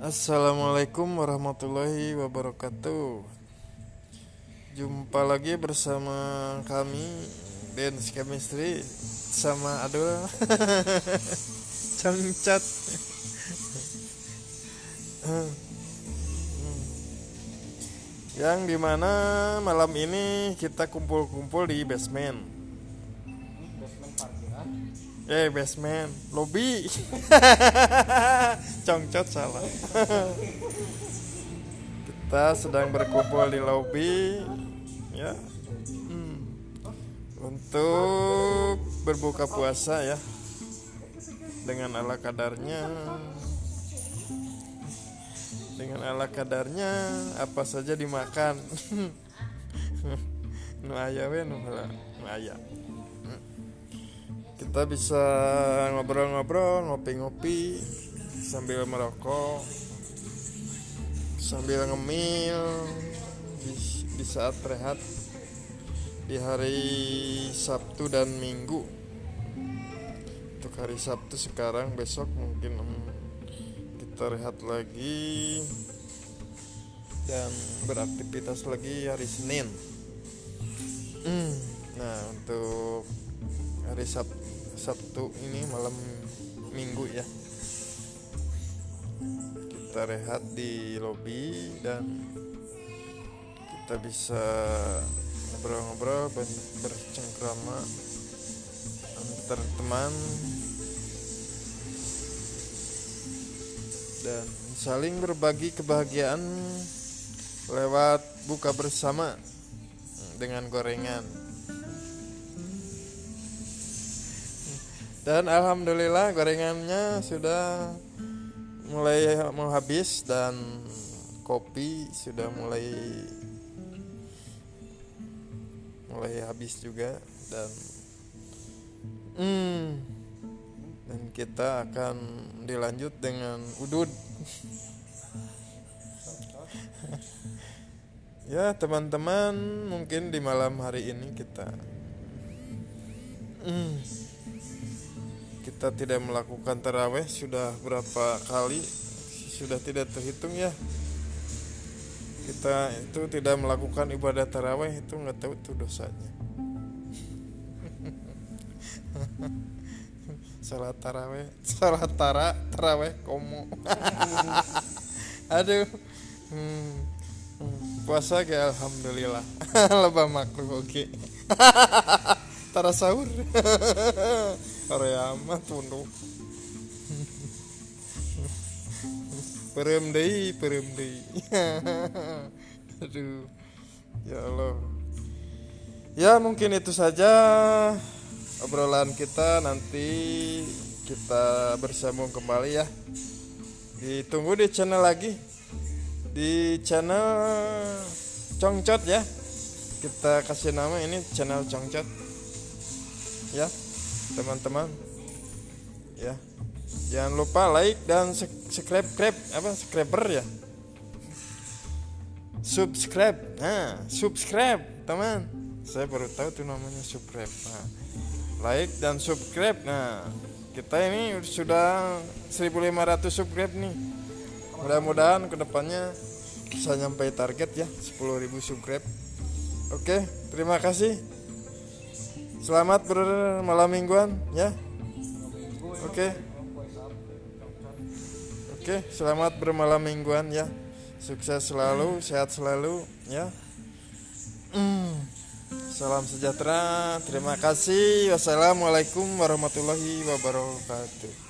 Assalamualaikum warahmatullahi wabarakatuh. Jumpa lagi bersama kami Dance Chemistry Sama Adul. Cangcat. Yang di mana malam ini kita kumpul-kumpul di basement Eh basement Lobby. Congcot salah. Kita sedang berkumpul di lobby. Ya. Hmm. Untuk berbuka puasa ya. Dengan ala kadarnya. Dengan ala kadarnya Apa saja dimakan. Nu aya we nu. Nu aya kita bisa ngobrol-ngobrol, ngopi-ngopi sambil merokok, sambil ngemil di, di saat rehat di hari Sabtu dan Minggu. Untuk hari Sabtu sekarang, besok mungkin kita rehat lagi dan beraktivitas lagi hari Senin. Hmm, Nah, untuk hari Sab- Sabtu ini malam Minggu ya. Kita rehat di lobi dan kita bisa ngobrol-ngobrol ber- bercengkrama antar teman dan saling berbagi kebahagiaan lewat buka bersama dengan gorengan. Dan alhamdulillah gorengannya sudah mulai mau habis dan kopi sudah mulai mulai habis juga dan hmm, dan kita akan dilanjut dengan udud. Ya teman-teman mungkin di malam hari ini kita hmm, kita tidak melakukan taraweh sudah berapa kali? Sudah tidak terhitung ya. Kita itu tidak melakukan ibadah taraweh itu nggak tahu tuh dosanya. Salat taraweh salat tara taraweh komo. Aduh. Hmm, hmm, puasa kayak alhamdulillah. Lebah makruh oke tara sahur Korea mah tunduh Perem deui, perem deui. Aduh. Ya Allah. Ya mungkin itu saja obrolan kita nanti kita bersambung kembali ya. Ditunggu di channel lagi. Di channel Congcot ya. Kita kasih nama ini channel Congcot. Ya, teman-teman. Ya. Jangan lupa like dan subscribe subscribe apa subscriber ya. Subscribe. Nah, subscribe, teman. Saya baru tahu tuh namanya subscribe. Nah, like dan subscribe. Nah, kita ini sudah 1500 subscribe nih. Mudah-mudahan ke depannya bisa nyampe target ya 10.000 subscribe. Oke, terima kasih. Selamat bermalam mingguan ya. Oke. Oke, selamat bermalam mingguan ya. Sukses selalu, sehat selalu ya. Hmm. Salam sejahtera. Terima kasih. Wassalamualaikum warahmatullahi wabarakatuh.